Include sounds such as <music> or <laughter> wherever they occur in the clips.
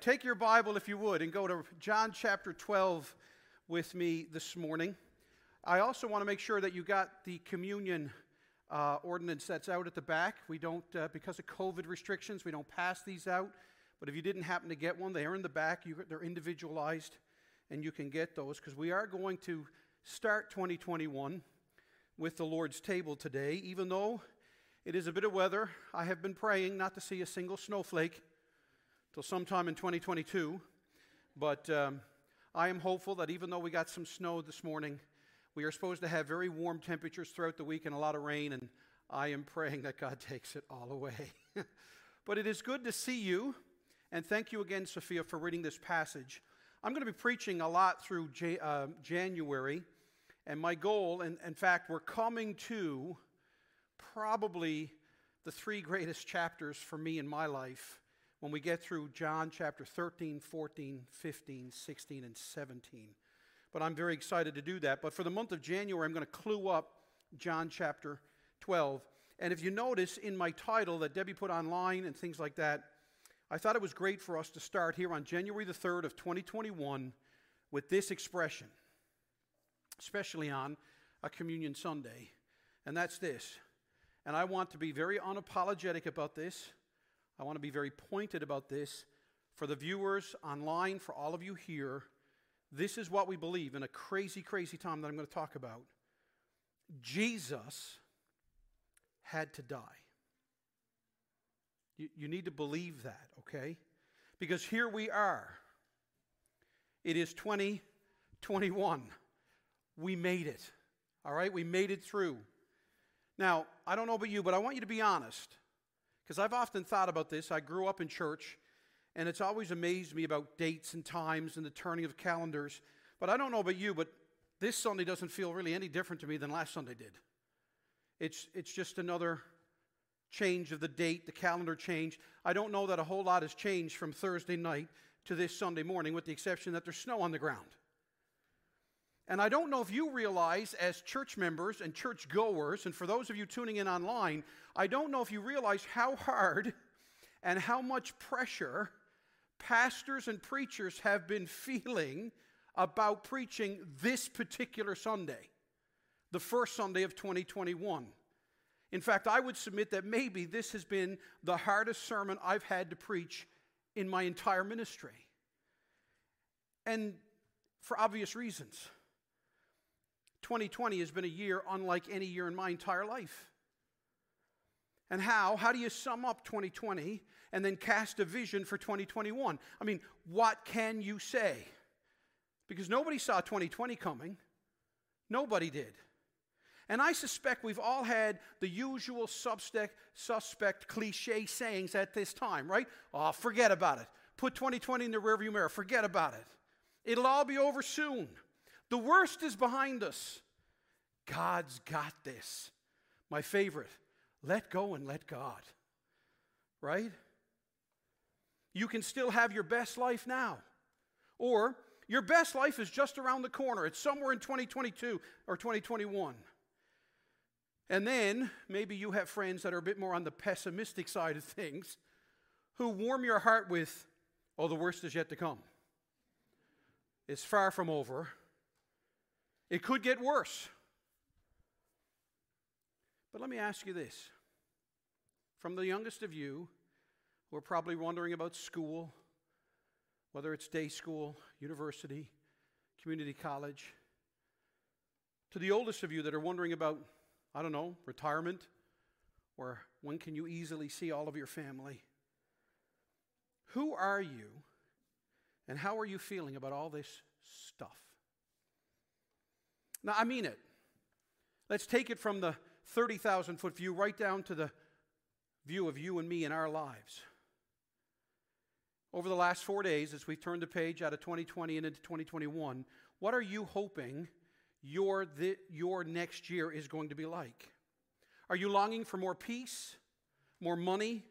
Take your Bible, if you would, and go to John chapter 12 with me this morning. I also want to make sure that you got the communion uh, ordinance that's out at the back. We don't, uh, because of COVID restrictions, we don't pass these out. But if you didn't happen to get one, they are in the back. You, they're individualized, and you can get those because we are going to start 2021 with the Lord's table today. Even though it is a bit of weather, I have been praying not to see a single snowflake till sometime in 2022. But um, I am hopeful that even though we got some snow this morning, we are supposed to have very warm temperatures throughout the week and a lot of rain, and I am praying that God <laughs> takes it all away. <laughs> but it is good to see you, and thank you again, Sophia, for reading this passage. I'm going to be preaching a lot through J- uh, January, and my goal, and in fact, we're coming to probably the three greatest chapters for me in my life when we get through John chapter 13, 14, 15, 16, and 17. But I'm very excited to do that. But for the month of January, I'm going to clue up John chapter 12. And if you notice in my title that Debbie put online and things like that, I thought it was great for us to start here on January the 3rd of 2021 with this expression, especially on a communion Sunday. And that's this. And I want to be very unapologetic about this. I want to be very pointed about this. For the viewers online, for all of you here, this is what we believe in a crazy, crazy time that I'm going to talk about. Jesus had to die. You, you need to believe that, okay? Because here we are. It is 2021. We made it. All right? We made it through. Now, I don't know about you, but I want you to be honest. Because I've often thought about this. I grew up in church, and it's always amazed me about dates and times and the turning of calendars. But I don't know about you, but this Sunday doesn't feel really any different to me than last Sunday did. It's, it's just another change of the date, the calendar change. I don't know that a whole lot has changed from Thursday night to this Sunday morning, with the exception that there's snow on the ground. And I don't know if you realize, as church members and church goers, and for those of you tuning in online, I don't know if you realize how hard <laughs> and how much pressure pastors and preachers have been feeling about preaching this particular Sunday, the first Sunday of 2021. In fact, I would submit that maybe this has been the hardest sermon I've had to preach in my entire ministry. And for obvious reasons. 2020 has been a year unlike any year in my entire life. And how? How do you sum up 2020 and then cast a vision for 2021? I mean, what can you say? Because nobody saw 2020 coming. Nobody did. And I suspect we've all had the usual suspect, suspect cliche sayings at this time, right? Oh, forget about it. Put 2020 in the rearview mirror. Forget about it. It'll all be over soon. The worst is behind us. God's got this. My favorite let go and let God. Right? You can still have your best life now. Or your best life is just around the corner. It's somewhere in 2022 or 2021. And then maybe you have friends that are a bit more on the pessimistic side of things who warm your heart with, oh, the worst is yet to come. It's far from over. It could get worse. But let me ask you this from the youngest of you, who are probably wondering about school, whether it's day school, university, community college, to the oldest of you that are wondering about, I don't know, retirement, or when can you easily see all of your family? Who are you, and how are you feeling about all this stuff? Now, I mean it. Let's take it from the 30,000 foot view right down to the view of you and me in our lives. Over the last four days, as we've turned the page out of 2020 and into 2021, what are you hoping your, the, your next year is going to be like? Are you longing for more peace, more money,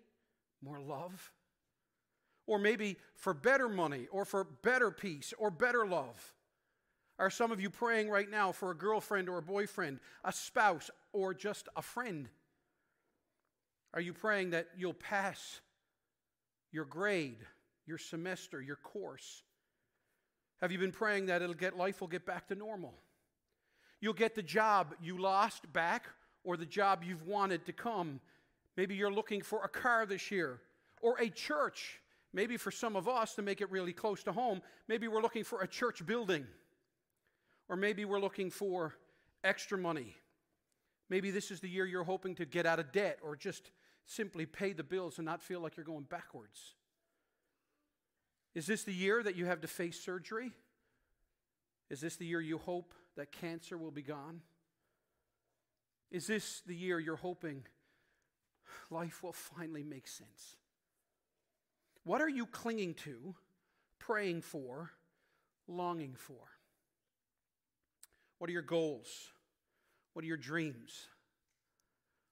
more love? Or maybe for better money, or for better peace, or better love? Are some of you praying right now for a girlfriend or a boyfriend, a spouse, or just a friend? Are you praying that you'll pass your grade, your semester, your course? Have you been praying that it'll get life will get back to normal? You'll get the job you lost back or the job you've wanted to come. Maybe you're looking for a car this year or a church. Maybe for some of us, to make it really close to home, maybe we're looking for a church building. Or maybe we're looking for extra money. Maybe this is the year you're hoping to get out of debt or just simply pay the bills and not feel like you're going backwards. Is this the year that you have to face surgery? Is this the year you hope that cancer will be gone? Is this the year you're hoping life will finally make sense? What are you clinging to, praying for, longing for? What are your goals? What are your dreams?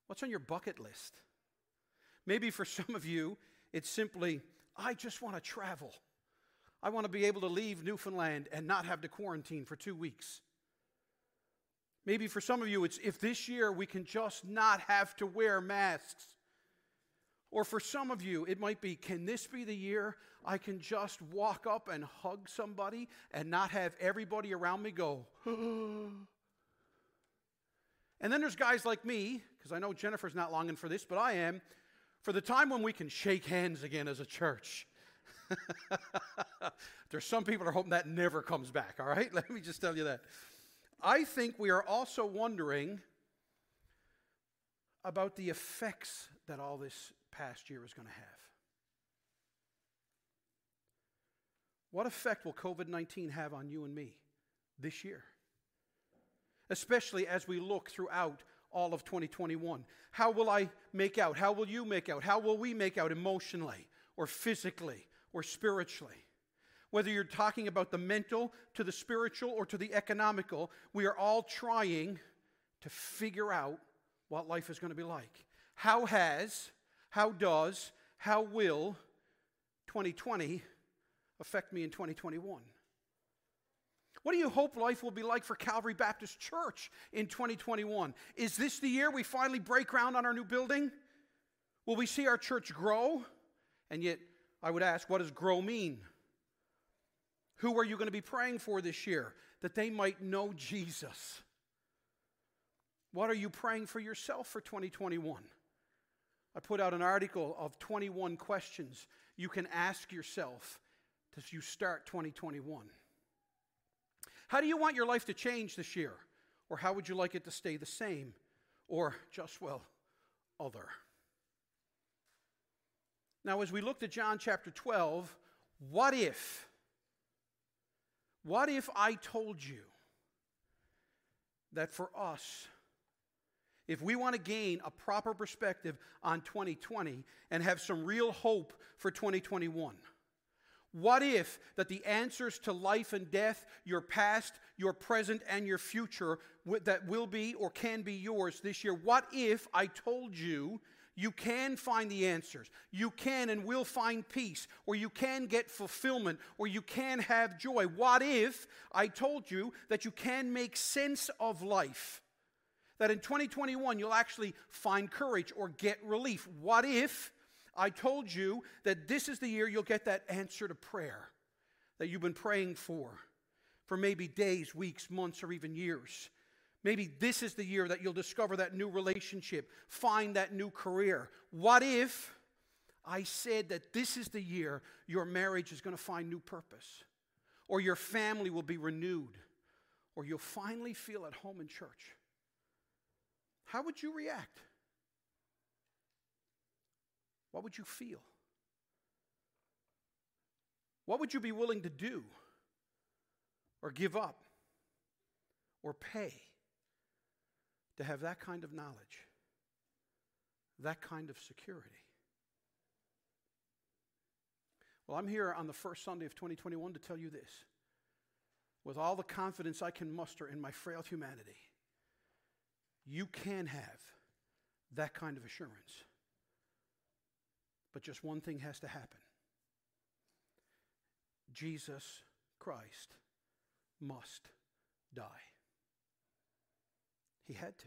What's on your bucket list? Maybe for <laughs> some of you, it's simply, I just want to travel. I want to be able to leave Newfoundland and not have to quarantine for two weeks. Maybe for some of you, it's if this year we can just not have to wear masks. Or for some of you, it might be can this be the year I can just walk up and hug somebody and not have everybody around me go, <gasps> and then there's guys like me, because I know Jennifer's not longing for this, but I am, for the time when we can shake hands again as a church. <laughs> There's some people are hoping that never comes back, all right? <laughs> Let me just tell you that. I think we are also wondering about the effects that all this past year is going to have. What effect will COVID 19 have on you and me this year? Especially as we look throughout all of 2021. How will I make out? How will you make out? How will we make out emotionally or physically or spiritually? Whether you're talking about the mental to the spiritual or to the economical, we are all trying to figure out what life is going to be like. How has how does, how will 2020 affect me in 2021? What do you hope life will be like for Calvary Baptist Church in 2021? Is this the year we finally break ground on our new building? Will we see our church grow? And yet, I would ask, what does grow mean? Who are you going to be praying for this year that they might know Jesus? What are you praying for yourself for 2021? I put out an article of 21 questions you can ask yourself as you start 2021. How do you want your life to change this year? Or how would you like it to stay the same? Or just, well, other? Now, as we looked at John chapter 12, what if? What if I told you that for us, if we want to gain a proper perspective on 2020 and have some real hope for 2021, what if that the answers to life and death, your past, your present, and your future that will be or can be yours this year, what if I told you you can find the answers, you can and will find peace, or you can get fulfillment, or you can have joy? What if I told you that you can make sense of life? That in 2021 you'll actually find courage or get relief. What if I told you that this is the year you'll get that answer to prayer that you've been praying for for maybe days, weeks, months, or even years? Maybe this is the year that you'll discover that new relationship, find that new career. What if I said that this is the year your marriage is going to find new purpose, or your family will be renewed, or you'll finally feel at home in church? How would you react? What would you feel? What would you be willing to do or give up or pay to have that kind of knowledge, that kind of security? Well, I'm here on the first Sunday of 2021 to tell you this with all the confidence I can muster in my frail humanity you can have that kind of assurance. But just one thing has to happen Jesus Christ must die. He had to.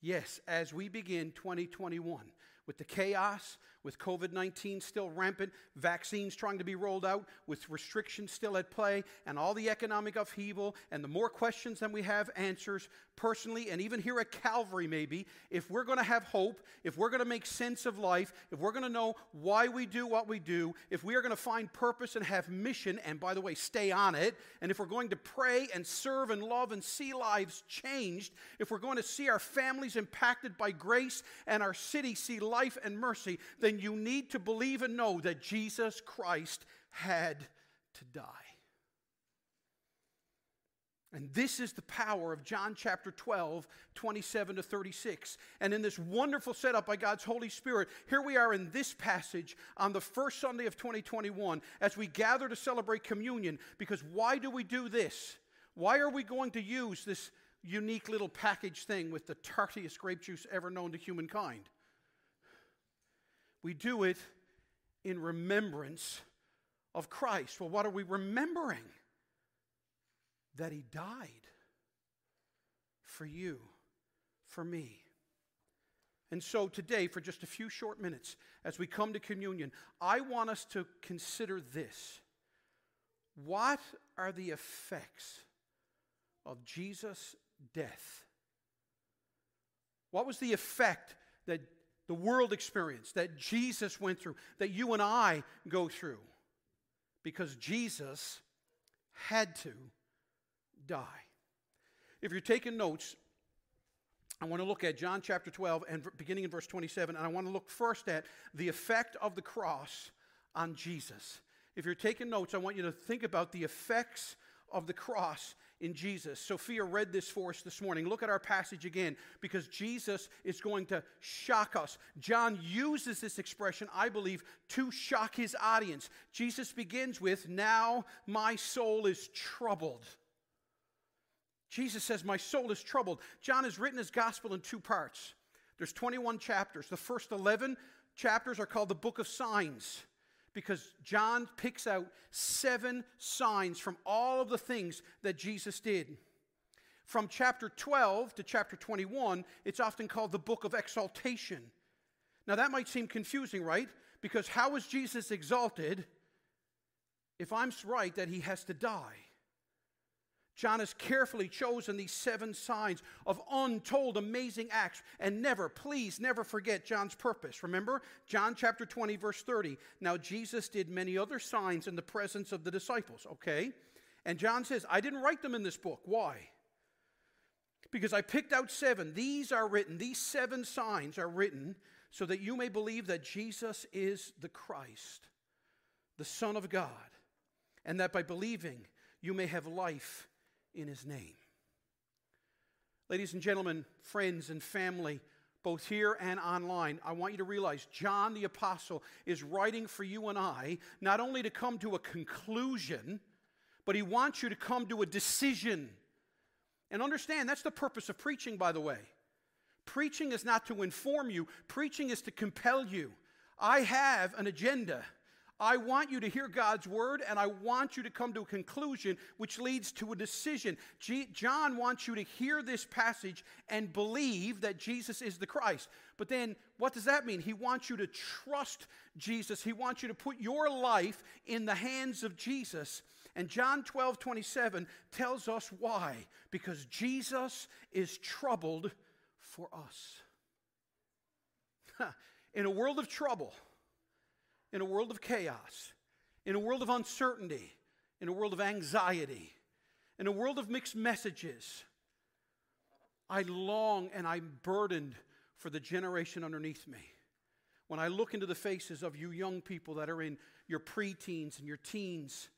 Yes, as we begin 2021 with the chaos, with COVID 19 still rampant, vaccines trying to be rolled out, with restrictions still at play, and all the economic upheaval, and the more questions than we have answers, personally, and even here at Calvary, maybe, if we're going to have hope, if we're going to make sense of life, if we're going to know why we do what we do, if we are going to find purpose and have mission, and by the way, stay on it, and if we're going to pray and serve and love and see lives changed, if we're going to see our families impacted by grace and our city see life and mercy, then you need to believe and know that Jesus Christ had to die. And this is the power of John chapter 12, 27 to 36. And in this wonderful setup by God's Holy Spirit, here we are in this passage on the first Sunday of 2021 as we gather to celebrate communion. Because why do we do this? Why are we going to use this unique little package thing with the tartiest grape juice ever known to humankind? We do it in remembrance of Christ. Well, what are we remembering? that he died for you, for me. And so today, for just a few short minutes, as we come to communion, I want us to consider this. What are the effects of Jesus' death? What was the effect that the world experience that Jesus went through, that you and I go through? Because Jesus had to die. If you're taking notes, I want to look at John chapter 12 and beginning in verse 27, and I want to look first at the effect of the cross on Jesus. If you're taking notes, I want you to think about the effects of the cross in Jesus. Sophia read this for us this morning. Look at our passage again because Jesus is going to shock us. John uses this expression, I believe, to shock his audience. Jesus begins with, Now my soul is troubled. Jesus says, My soul is troubled. John has written his gospel in two parts. There's 21 chapters. The first 11 chapters are called the book of signs because John picks out seven signs from all of the things that Jesus did. From chapter 12 to chapter 21, it's often called the book of exaltation. Now, that might seem confusing, right? Because how is Jesus exalted if I'm right that he has to die? John has carefully chosen these seven signs of untold amazing acts and never, please never forget John's purpose. Remember John chapter 20, verse 30. Now, Jesus did many other signs in the presence of the disciples, okay? And John says, I didn't write them in this book. Why? Because I picked out seven. These are written, these seven signs are written so that you may believe that Jesus is the Christ, the Son of God, and that by believing you may have life in his name. Ladies and gentlemen, friends and family, both here and online, I want you to realize John the Apostle is writing for you and I not only to come to a conclusion, but he wants you to come to a decision. And understand that's the purpose of preaching, by the way. Preaching is not to inform you, preaching is to compel you. I have an agenda. I want you to hear God's word and I want you to come to a conclusion which leads to a decision. G- John wants you to hear this passage and believe that Jesus is the Christ. But then, what does that mean? He wants you to trust Jesus, he wants you to put your life in the hands of Jesus. And John 12, 27 tells us why. Because Jesus is troubled for us. <laughs> in a world of trouble, in a world of chaos, in a world of uncertainty, in a world of anxiety, in a world of mixed messages, I long and I'm burdened for the generation underneath me. When I look into the faces of you young people that are in your preteens and your teens,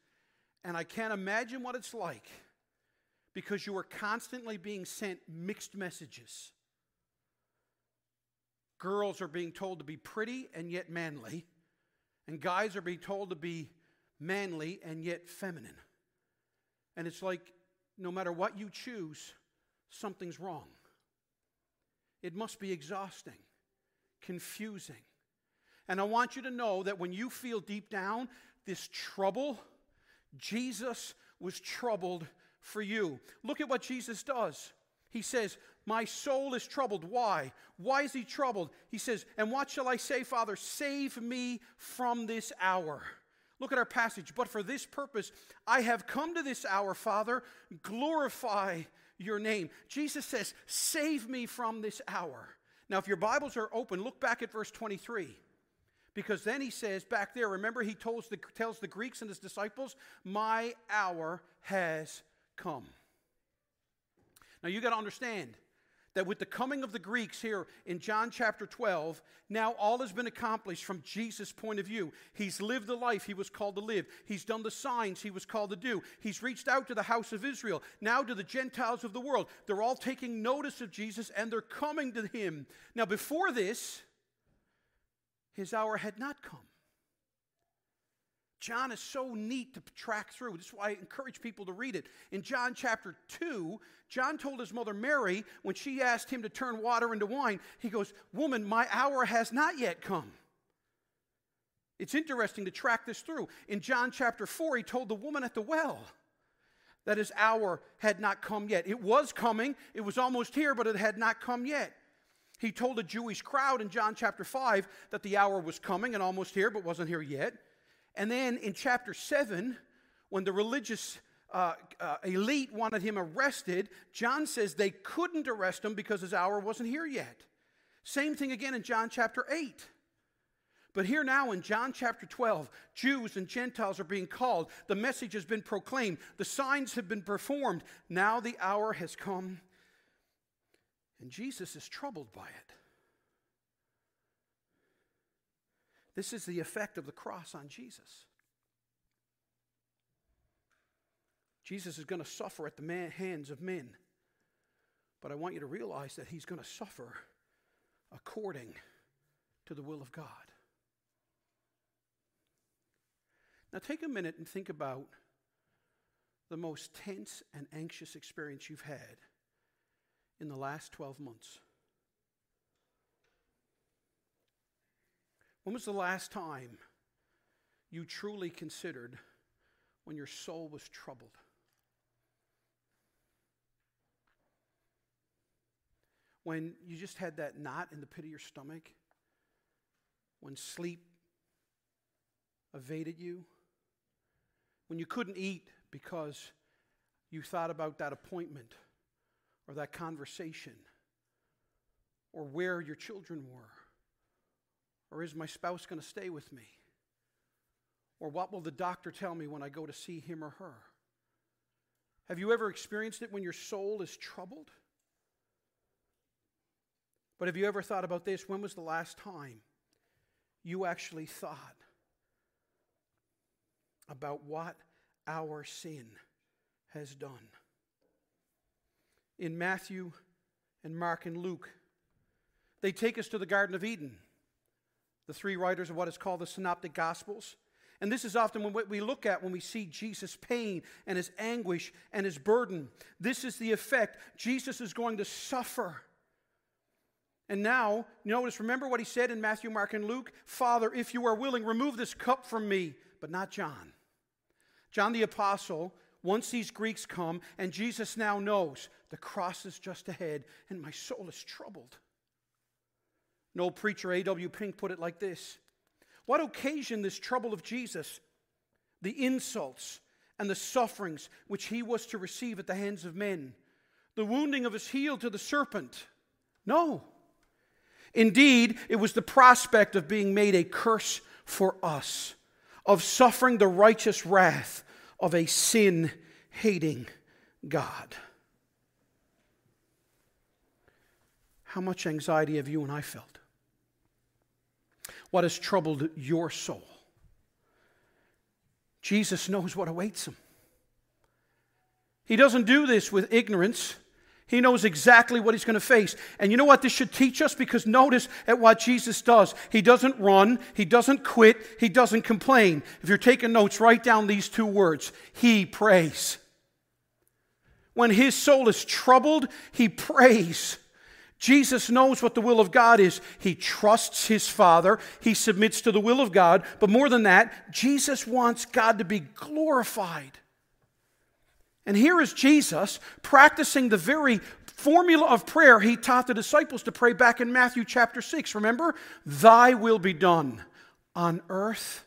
and I can't imagine what it's like because you are constantly being sent mixed messages. Girls are being told to be pretty and yet manly. And guys are being told to be manly and yet feminine. And it's like no matter what you choose, something's wrong. It must be exhausting, confusing. And I want you to know that when you feel deep down this trouble, Jesus was troubled for you. Look at what Jesus does. He says, My soul is troubled. Why? Why is he troubled? He says, And what shall I say, Father? Save me from this hour. Look at our passage. But for this purpose I have come to this hour, Father. Glorify your name. Jesus says, Save me from this hour. Now, if your Bibles are open, look back at verse 23. Because then he says back there, remember he tells the, tells the Greeks and his disciples, My hour has come. Now you got to understand that with the coming of the Greeks here in John chapter 12, now all has been accomplished from Jesus' point of view. He's lived the life he was called to live, he's done the signs he was called to do, he's reached out to the house of Israel, now to the Gentiles of the world. They're all taking notice of Jesus and they're coming to him. Now, before this, his hour had not come. John is so neat to track through. This is why I encourage people to read it. In John chapter 2, John told his mother Mary, when she asked him to turn water into wine, he goes, Woman, my hour has not yet come. It's interesting to track this through. In John chapter 4, he told the woman at the well that his hour had not come yet. It was coming, it was almost here, but it had not come yet. He told a Jewish crowd in John chapter 5 that the hour was coming and almost here, but wasn't here yet. And then in chapter 7, when the religious uh, uh, elite wanted him arrested, John says they couldn't arrest him because his hour wasn't here yet. Same thing again in John chapter 8. But here now in John chapter 12, Jews and Gentiles are being called. The message has been proclaimed. The signs have been performed. Now the hour has come. And Jesus is troubled by it. This is the effect of the cross on Jesus. Jesus is going to suffer at the man, hands of men. But I want you to realize that he's going to suffer according to the will of God. Now, take a minute and think about the most tense and anxious experience you've had in the last 12 months. When was the last time you truly considered when your soul was troubled? When you just had that knot in the pit of your stomach? When sleep evaded you? When you couldn't eat because you thought about that appointment or that conversation or where your children were? Or is my spouse going to stay with me? Or what will the doctor tell me when I go to see him or her? Have you ever experienced it when your soul is troubled? But have you ever thought about this? When was the last time you actually thought about what our sin has done? In Matthew and Mark and Luke, they take us to the Garden of Eden the three writers of what is called the Synoptic Gospels. And this is often what we look at when we see Jesus' pain and his anguish and his burden. This is the effect. Jesus is going to suffer. And now, notice, remember what he said in Matthew, Mark, and Luke? Father, if you are willing, remove this cup from me, but not John. John the Apostle, once these Greeks come, and Jesus now knows the cross is just ahead, and my soul is troubled. An old preacher, A.W. Pink, put it like this What occasioned this trouble of Jesus? The insults and the sufferings which he was to receive at the hands of men, the wounding of his heel to the serpent. No. Indeed, it was the prospect of being made a curse for us, of suffering the righteous wrath of a sin hating God. How much anxiety have you and I felt? What has troubled your soul. Jesus knows what awaits him. He doesn't do this with ignorance. He knows exactly what he's going to face. And you know what this should teach us? Because notice at what Jesus does. He doesn't run, he doesn't quit, he doesn't complain. If you're taking notes, write down these two words He prays. When his soul is troubled, he prays. Jesus knows what the will of God is. He trusts his Father. He submits to the will of God. But more than that, Jesus wants God to be glorified. And here is Jesus practicing the very formula of prayer he taught the disciples to pray back in Matthew chapter 6. Remember? Thy will be done on earth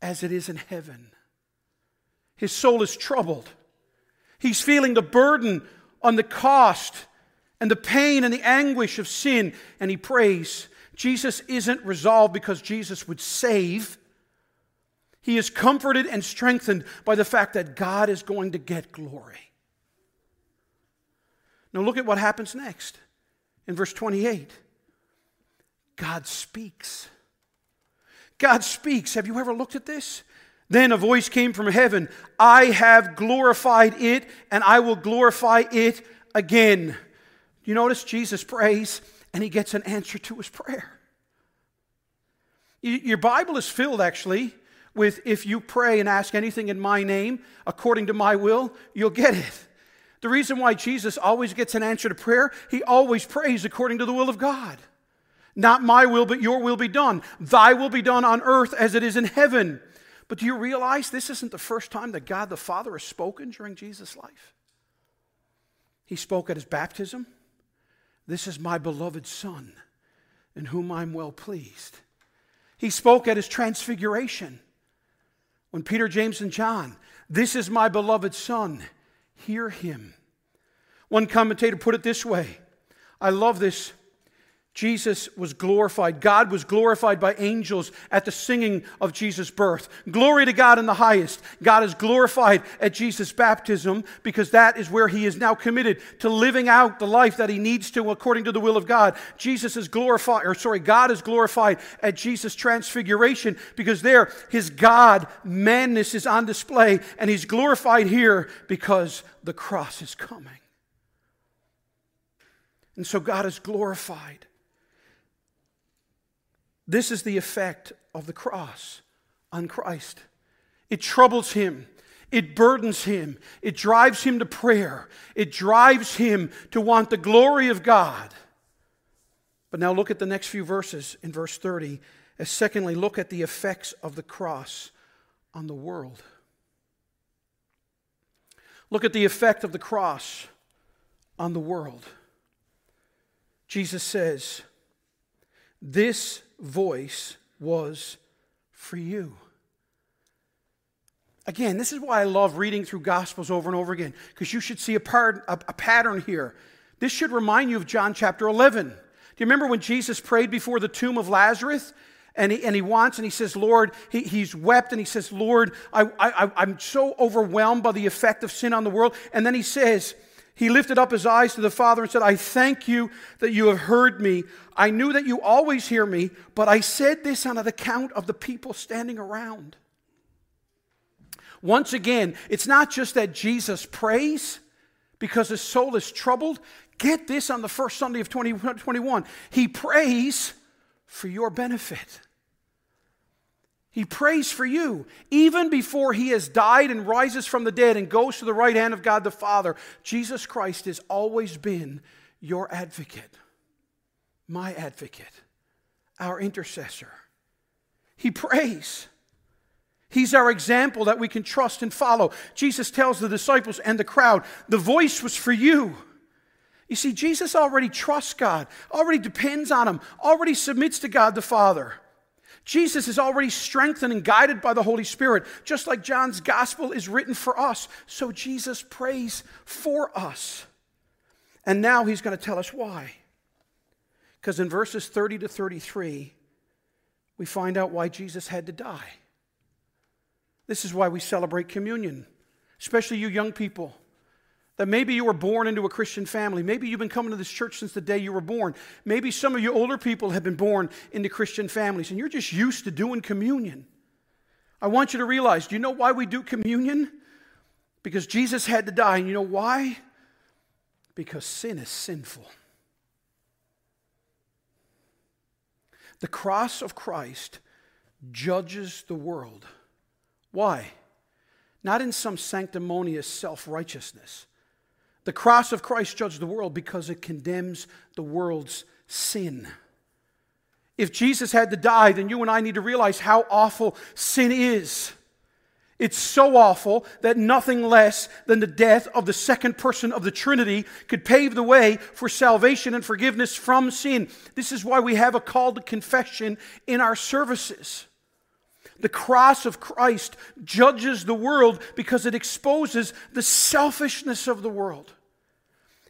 as it is in heaven. His soul is troubled. He's feeling the burden on the cost and the pain and the anguish of sin, and he prays. Jesus isn't resolved because Jesus would save. He is comforted and strengthened by the fact that God is going to get glory. Now, look at what happens next in verse 28. God speaks. God speaks. Have you ever looked at this? Then a voice came from heaven I have glorified it, and I will glorify it again. You notice Jesus prays, and he gets an answer to his prayer. Your Bible is filled, actually, with if you pray and ask anything in my name, according to my will, you'll get it. The reason why Jesus always gets an answer to prayer, he always prays according to the will of God. Not my will, but your will be done. Thy will be done on earth as it is in heaven. But do you realize this isn't the first time that God the Father has spoken during Jesus' life? He spoke at his baptism. This is my beloved Son, in whom I'm well pleased. He spoke at his transfiguration when Peter, James, and John, this is my beloved Son hear him. One commentator put it this way I love this. Jesus was glorified. God was glorified by angels at the singing of Jesus' birth. Glory to God in the highest. God is glorified at Jesus' baptism because that is where he is now committed to living out the life that he needs to according to the will of God. Jesus is glorified, or sorry, God is glorified at Jesus' transfiguration because there his God manness is on display and he's glorified here because the cross is coming. And so God is glorified. This is the effect of the cross on Christ. It troubles him. It burdens him. It drives him to prayer. It drives him to want the glory of God. But now look at the next few verses in verse 30. As secondly, look at the effects of the cross on the world. Look at the effect of the cross on the world. Jesus says, This voice was for you. Again, this is why I love reading through Gospels over and over again, because you should see a, part, a, a pattern here. This should remind you of John chapter 11. Do you remember when Jesus prayed before the tomb of Lazarus? and he, and he wants and he says, Lord, he, he's wept and he says, Lord, I, I, I'm so overwhelmed by the effect of sin on the world. And then he says, he lifted up his eyes to the Father and said, I thank you that you have heard me. I knew that you always hear me, but I said this on account of the people standing around. Once again, it's not just that Jesus prays because his soul is troubled. Get this on the first Sunday of 2021. He prays for your benefit. He prays for you. Even before he has died and rises from the dead and goes to the right hand of God the Father, Jesus Christ has always been your advocate, my advocate, our intercessor. He prays. He's our example that we can trust and follow. Jesus tells the disciples and the crowd, the voice was for you. You see, Jesus already trusts God, already depends on Him, already submits to God the Father. Jesus is already strengthened and guided by the Holy Spirit, just like John's gospel is written for us. So Jesus prays for us. And now he's going to tell us why. Because in verses 30 to 33, we find out why Jesus had to die. This is why we celebrate communion, especially you young people. That maybe you were born into a Christian family. Maybe you've been coming to this church since the day you were born. Maybe some of you older people have been born into Christian families and you're just used to doing communion. I want you to realize do you know why we do communion? Because Jesus had to die. And you know why? Because sin is sinful. The cross of Christ judges the world. Why? Not in some sanctimonious self righteousness the cross of Christ judged the world because it condemns the world's sin. If Jesus had to die, then you and I need to realize how awful sin is. It's so awful that nothing less than the death of the second person of the Trinity could pave the way for salvation and forgiveness from sin. This is why we have a call to confession in our services. The cross of Christ judges the world because it exposes the selfishness of the world.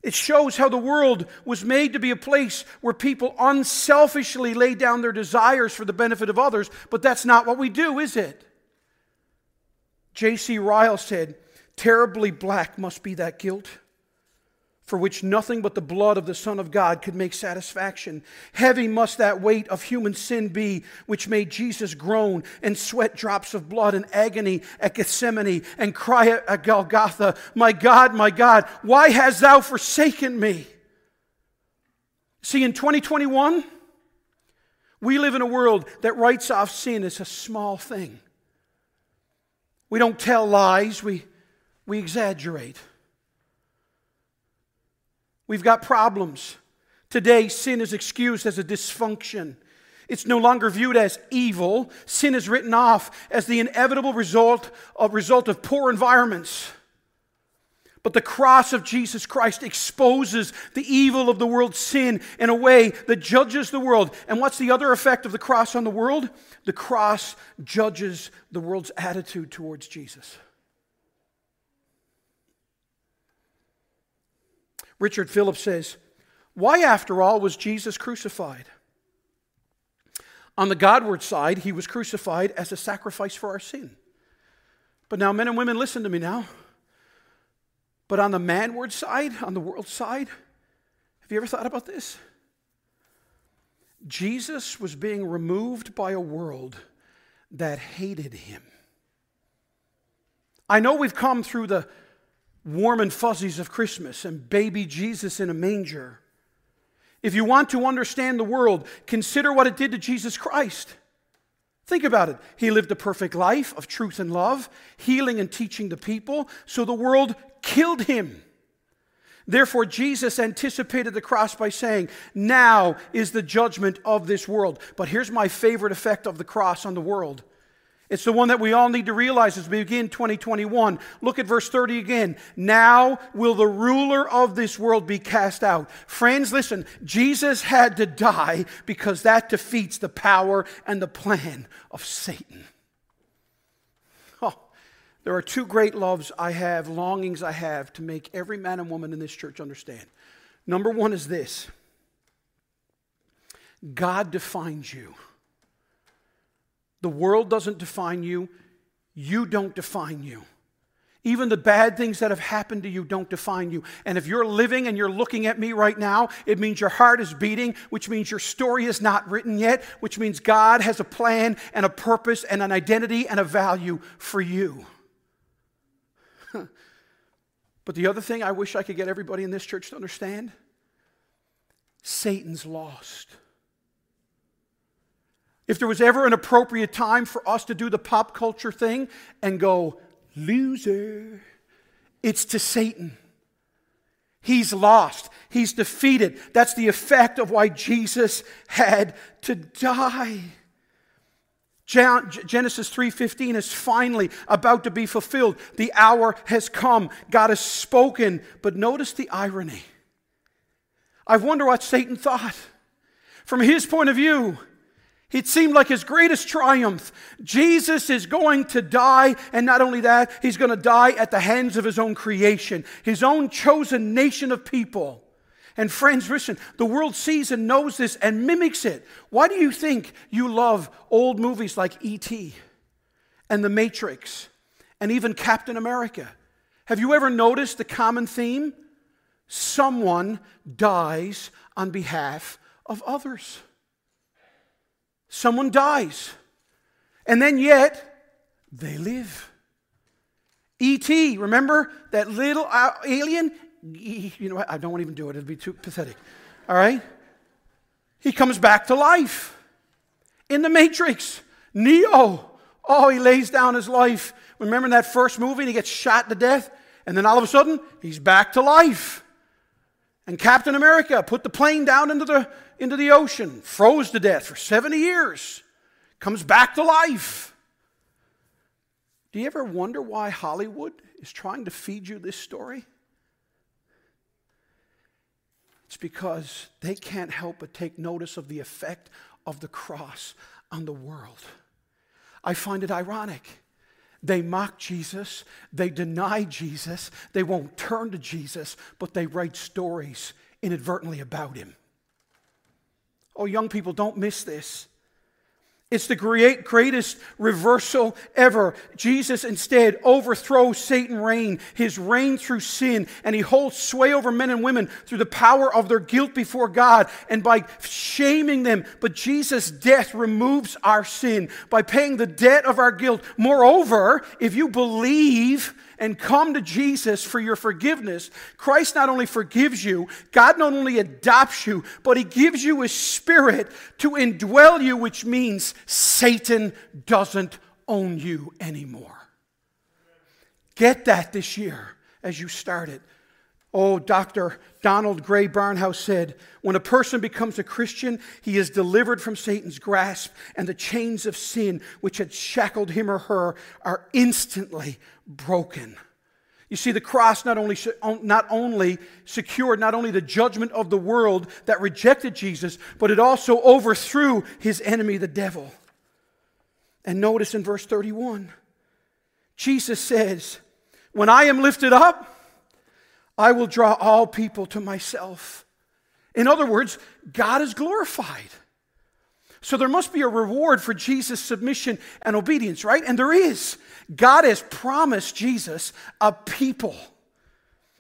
It shows how the world was made to be a place where people unselfishly lay down their desires for the benefit of others, but that's not what we do, is it? J.C. Ryle said, Terribly black must be that guilt for which nothing but the blood of the Son of God could make satisfaction. Heavy must that weight of human sin be, which made Jesus groan and sweat drops of blood in agony at Gethsemane and cry at Golgotha, My God, my God, why hast thou forsaken me? See, in 2021, we live in a world that writes off sin as a small thing. We don't tell lies, we, we exaggerate. We've got problems. Today, sin is excused as a dysfunction. It's no longer viewed as evil. Sin is written off as the inevitable result of, result of poor environments. But the cross of Jesus Christ exposes the evil of the world's sin in a way that judges the world. And what's the other effect of the cross on the world? The cross judges the world's attitude towards Jesus. Richard Phillips says, Why, after all, was Jesus crucified? On the Godward side, he was crucified as a sacrifice for our sin. But now, men and women, listen to me now. But on the manward side, on the world side, have you ever thought about this? Jesus was being removed by a world that hated him. I know we've come through the warm and fuzzies of Christmas and baby Jesus in a manger. If you want to understand the world, consider what it did to Jesus Christ. Think about it. He lived a perfect life of truth and love, healing and teaching the people, so the world killed him. Therefore, Jesus anticipated the cross by saying, Now is the judgment of this world. But here's my favorite effect of the cross on the world. It's the one that we all need to realize as we begin 2021. Look at verse 30 again. Now will the ruler of this world be cast out. Friends, listen, Jesus had to die because that defeats the power and the plan of Satan. Oh, There are two great loves I have, longings I have to make every man and woman in this church understand. Number one is this God defines you. The world doesn't define you, you don't define you. Even the bad things that have happened to you don't define you. And if you're living and you're looking at me right now, it means your heart is beating, which means your story is not written yet, which means God has a plan and a purpose and an identity and a value for you. <laughs> But the other thing I wish I could get everybody in this church to understand Satan's lost. If there was ever an appropriate time for us to do the pop culture thing and go, loser, it's to Satan. He's lost. He's defeated. That's the effect of why Jesus had to die. Genesis 3:15 is finally about to be fulfilled. The hour has come. God has spoken, but notice the irony. I wonder what Satan thought. From his point of view, it seemed like his greatest triumph. Jesus is going to die, and not only that, he's going to die at the hands of his own creation, his own chosen nation of people. And friends, listen, the world sees and knows this and mimics it. Why do you think you love old movies like E.T. and The Matrix and even Captain America? Have you ever noticed the common theme? Someone dies on behalf of others. Someone dies. And then yet, they live. E.T., remember that little uh, alien? you know what? I don't even do it. It'd be too pathetic. All right? He comes back to life. In the Matrix, Neo. Oh, he lays down his life. Remember in that first movie, he gets shot to death, and then all of a sudden, he's back to life. And Captain America put the plane down into the, into the ocean, froze to death for 70 years, comes back to life. Do you ever wonder why Hollywood is trying to feed you this story? It's because they can't help but take notice of the effect of the cross on the world. I find it ironic. They mock Jesus, they deny Jesus, they won't turn to Jesus, but they write stories inadvertently about him. Oh, young people, don't miss this. It's the great, greatest reversal ever. Jesus instead overthrows Satan's reign, his reign through sin, and he holds sway over men and women through the power of their guilt before God and by shaming them. But Jesus' death removes our sin by paying the debt of our guilt. Moreover, if you believe, and come to Jesus for your forgiveness, Christ not only forgives you, God not only adopts you, but He gives you His Spirit to indwell you, which means Satan doesn't own you anymore. Get that this year as you start it. Oh, Dr. Donald Grey Barnhouse said, when a person becomes a Christian, he is delivered from Satan's grasp, and the chains of sin which had shackled him or her are instantly broken. You see, the cross not only, not only secured not only the judgment of the world that rejected Jesus, but it also overthrew his enemy, the devil. And notice in verse 31, Jesus says, When I am lifted up, I will draw all people to myself. In other words, God is glorified. So there must be a reward for Jesus' submission and obedience, right? And there is. God has promised Jesus a people,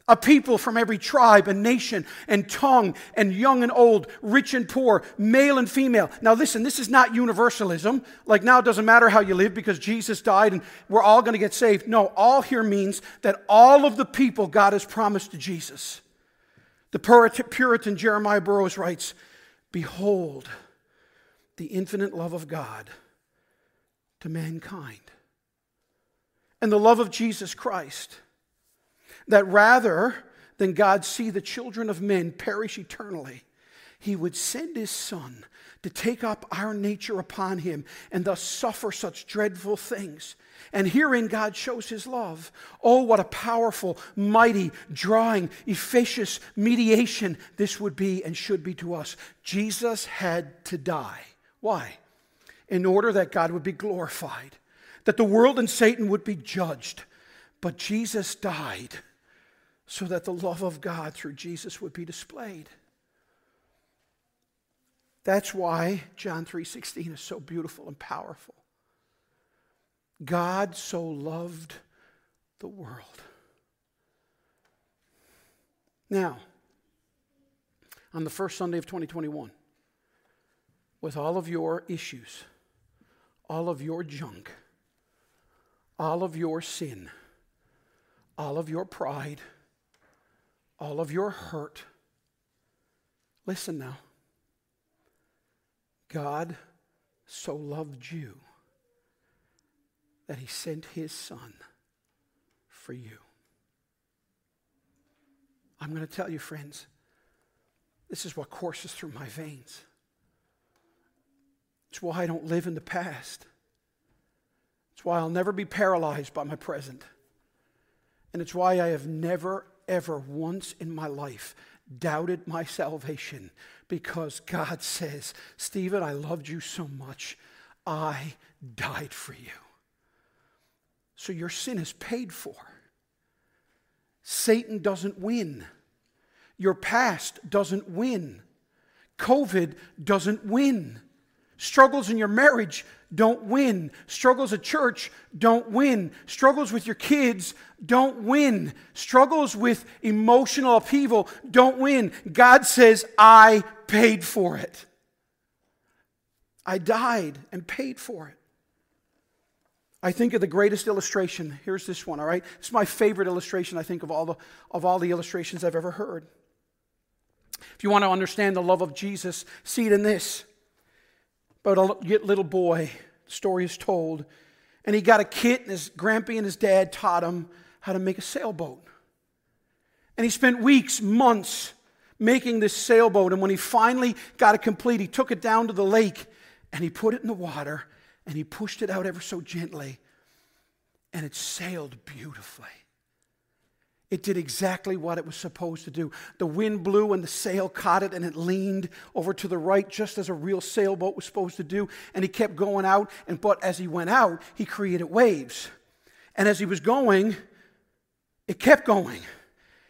a people from every tribe and nation and tongue and young and old, rich and poor, male and female. Now, listen, this is not universalism. Like now, it doesn't matter how you live because Jesus died and we're all going to get saved. No, all here means that all of the people God has promised to Jesus. The Puritan Jeremiah Burroughs writes Behold, the infinite love of God to mankind and the love of Jesus Christ, that rather than God see the children of men perish eternally, he would send his son to take up our nature upon him and thus suffer such dreadful things. And herein God shows his love. Oh, what a powerful, mighty, drawing, efficacious mediation this would be and should be to us. Jesus had to die. Why? In order that God would be glorified that the world and Satan would be judged. But Jesus died so that the love of God through Jesus would be displayed. That's why John 3:16 is so beautiful and powerful. God so loved the world. Now, on the first Sunday of 2021, with all of your issues, all of your junk, all of your sin, all of your pride, all of your hurt. Listen now. God so loved you that he sent his son for you. I'm going to tell you, friends, this is what courses through my veins. It's why I don't live in the past. It's why I'll never be paralyzed by my present. And it's why I have never, ever once in my life doubted my salvation because God says, Stephen, I loved you so much, I died for you. So your sin is paid for. Satan doesn't win. Your past doesn't win. COVID doesn't win. Struggles in your marriage don't win. Struggles at church don't win. Struggles with your kids don't win. Struggles with emotional upheaval don't win. God says, I paid for it. I died and paid for it. I think of the greatest illustration. Here's this one, all right? It's my favorite illustration, I think, of all the, of all the illustrations I've ever heard. If you want to understand the love of Jesus, see it in this about a little boy. The story is told. And he got a kit, and his grandpa and his dad taught him how to make a sailboat. And he spent weeks, months making this sailboat. And when he finally got it complete, he took it down to the lake and he put it in the water and he pushed it out ever so gently. and it sailed beautifully. It did exactly what it was supposed to do. The wind blew and the sail caught it and it leaned over to the right just as a real sailboat was supposed to do. And he kept going out. And but as he went out, he created waves. And as he was going, it kept going.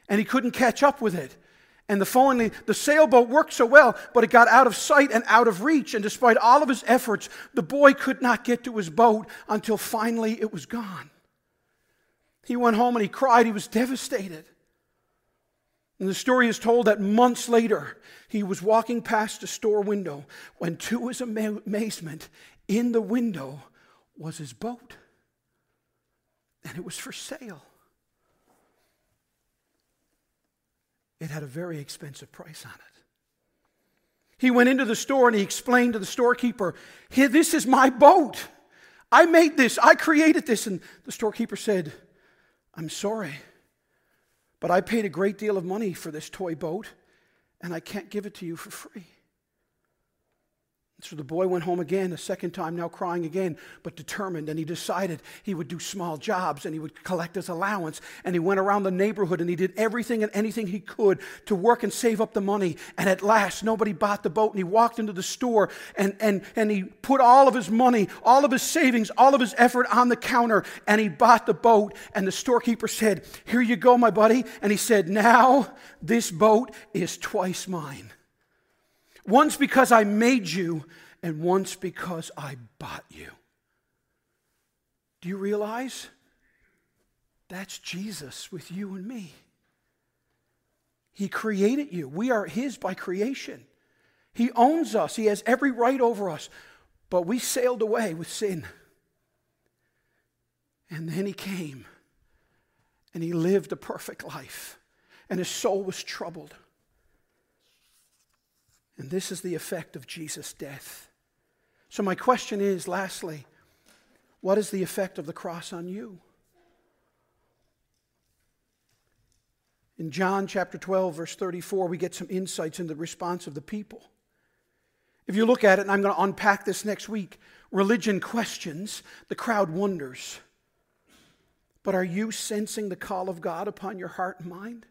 And he couldn't catch up with it. And the following, the sailboat worked so well, but it got out of sight and out of reach. And despite all of his efforts, the boy could not get to his boat until finally it was gone. He went home and he cried. He was devastated. And the story is told that months later, he was walking past a store window when, to his amazement, in the window was his boat. And it was for sale. It had a very expensive price on it. He went into the store and he explained to the storekeeper, Here, this is my boat. I made this, I created this. And the storekeeper said, I'm sorry, but I paid a great deal of money for this toy boat, and I can't give it to you for free. So the boy went home again, a second time, now crying again, but determined. And he decided he would do small jobs and he would collect his allowance. And he went around the neighborhood and he did everything and anything he could to work and save up the money. And at last, nobody bought the boat. And he walked into the store and, and, and he put all of his money, all of his savings, all of his effort on the counter. And he bought the boat. And the storekeeper said, Here you go, my buddy. And he said, Now this boat is twice mine. Once because I made you, and once because I bought you. Do you realize? That's Jesus with you and me. He created you. We are His by creation. He owns us, He has every right over us. But we sailed away with sin. And then He came and He lived a perfect life, and His soul was troubled. And this is the effect of Jesus' death. So, my question is lastly, what is the effect of the cross on you? In John chapter 12, verse 34, we get some insights into the response of the people. If you look at it, and I'm going to unpack this next week, religion questions, the crowd wonders. But are you sensing the call of God upon your heart and mind?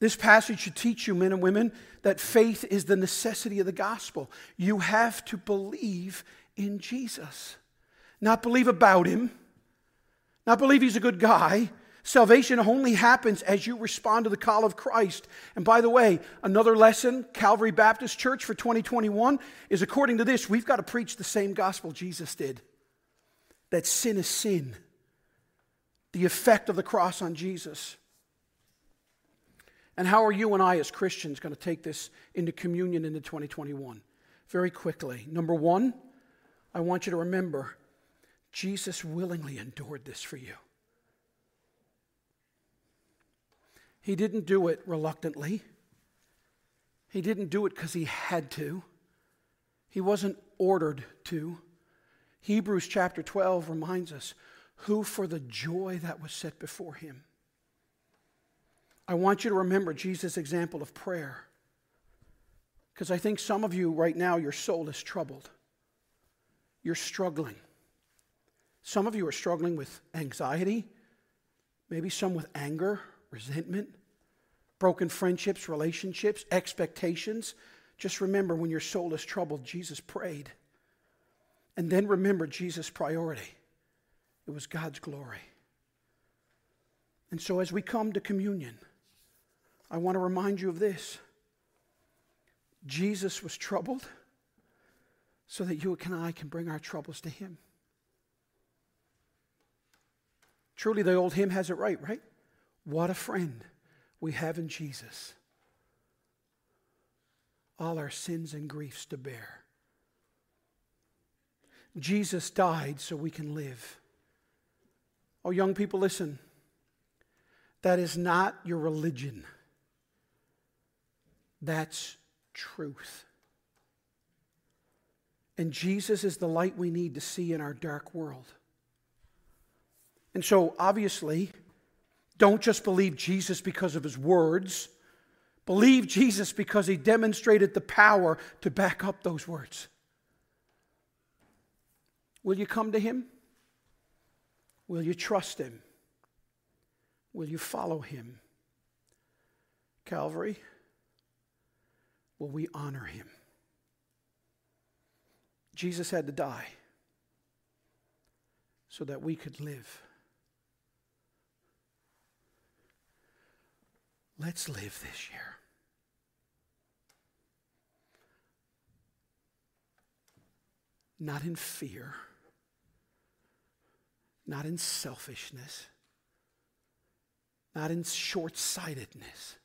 This passage should teach you, men and women, that faith is the necessity of the gospel. You have to believe in Jesus, not believe about him, not believe he's a good guy. Salvation only happens as you respond to the call of Christ. And by the way, another lesson, Calvary Baptist Church for 2021, is according to this, we've got to preach the same gospel Jesus did that sin is sin, the effect of the cross on Jesus. And how are you and I, as Christians, going to take this into communion into 2021? Very quickly. Number one, I want you to remember Jesus willingly endured this for you. He didn't do it reluctantly. He didn't do it because he had to. He wasn't ordered to. Hebrews chapter 12 reminds us who, for the joy that was set before him, I want you to remember Jesus' example of prayer. Because I think some of you right now, your soul is troubled. You're struggling. Some of you are struggling with anxiety, maybe some with anger, resentment, broken friendships, relationships, expectations. Just remember when your soul is troubled, Jesus prayed. And then remember Jesus' priority it was God's glory. And so as we come to communion, I want to remind you of this Jesus was troubled so that you and I can bring our troubles to Him. Truly, the old hymn has it right, right? What a friend we have in Jesus. All our sins and griefs to bear. Jesus died so we can live. Oh, young people, listen. That is not your religion. That's truth. And Jesus is the light we need to see in our dark world. And so, obviously, don't just believe Jesus because of his words. Believe Jesus because he demonstrated the power to back up those words. Will you come to him? Will you trust him? Will you follow him? Calvary, will we honor him? Jesus had to die so that we could live. Let's live this year. Not in fear, not in selfishness, not in short sightedness.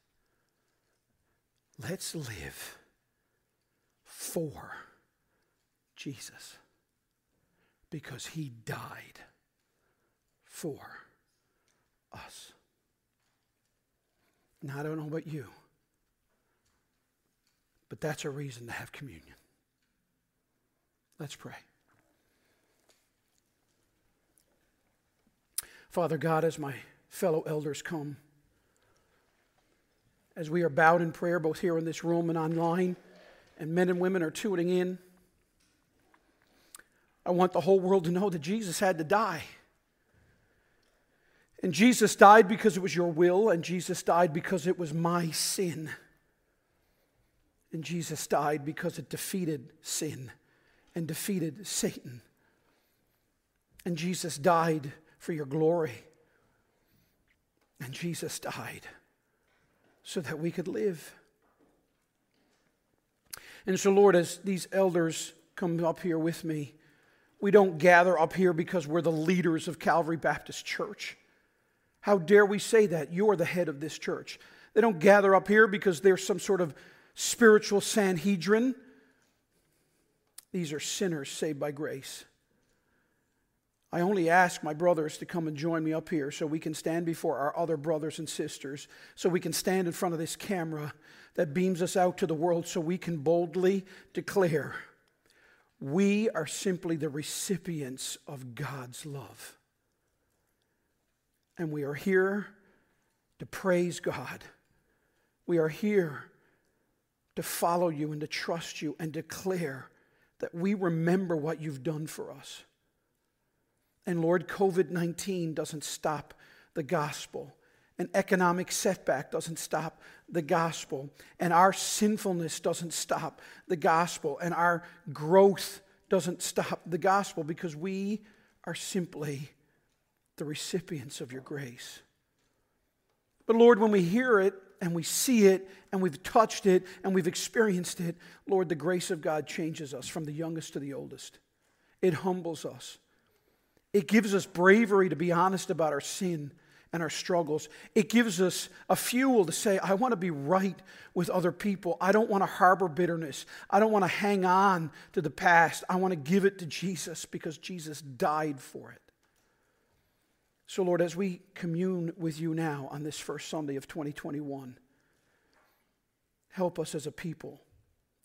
Let's live for Jesus because he died for us. Now, I don't know about you, but that's a reason to have communion. Let's pray. Father God, as my fellow elders come, as we are bowed in prayer, both here in this room and online, and men and women are tuning in, I want the whole world to know that Jesus had to die. And Jesus died because it was your will, and Jesus died because it was my sin. And Jesus died because it defeated sin and defeated Satan. And Jesus died for your glory. And Jesus died so that we could live. And so, Lord, as these elders come up here with me, we don't gather up here because we're the leaders of Calvary Baptist Church. How dare we say that? You're the head of this church. They don't gather up here because there's some sort of spiritual Sanhedrin. These are sinners saved by grace. I only ask my brothers to come and join me up here so we can stand before our other brothers and sisters, so we can stand in front of this camera that beams us out to the world, so we can boldly declare we are simply the recipients of God's love. And we are here to praise God. We are here to follow you and to trust you and declare that we remember what you've done for us. And Lord, COVID 19 doesn't stop the gospel. An economic setback doesn't stop the gospel, and our sinfulness doesn't stop the gospel, and our growth doesn't stop the gospel because we are simply the recipients of your grace. But Lord, when we hear it and we see it and we've touched it and we've experienced it, Lord, the grace of God changes us from the youngest to the oldest. It humbles us. It gives us bravery to be honest about our sin and our struggles. It gives us a fuel to say, I want to be right with other people. I don't want to harbor bitterness. I don't want to hang on to the past. I want to give it to Jesus because Jesus died for it. So, Lord, as we commune with you now on this first Sunday of 2021, help us as a people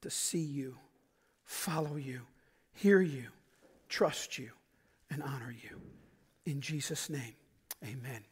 to see you, follow you, hear you, trust you, and honor you. In Jesus' name, amen.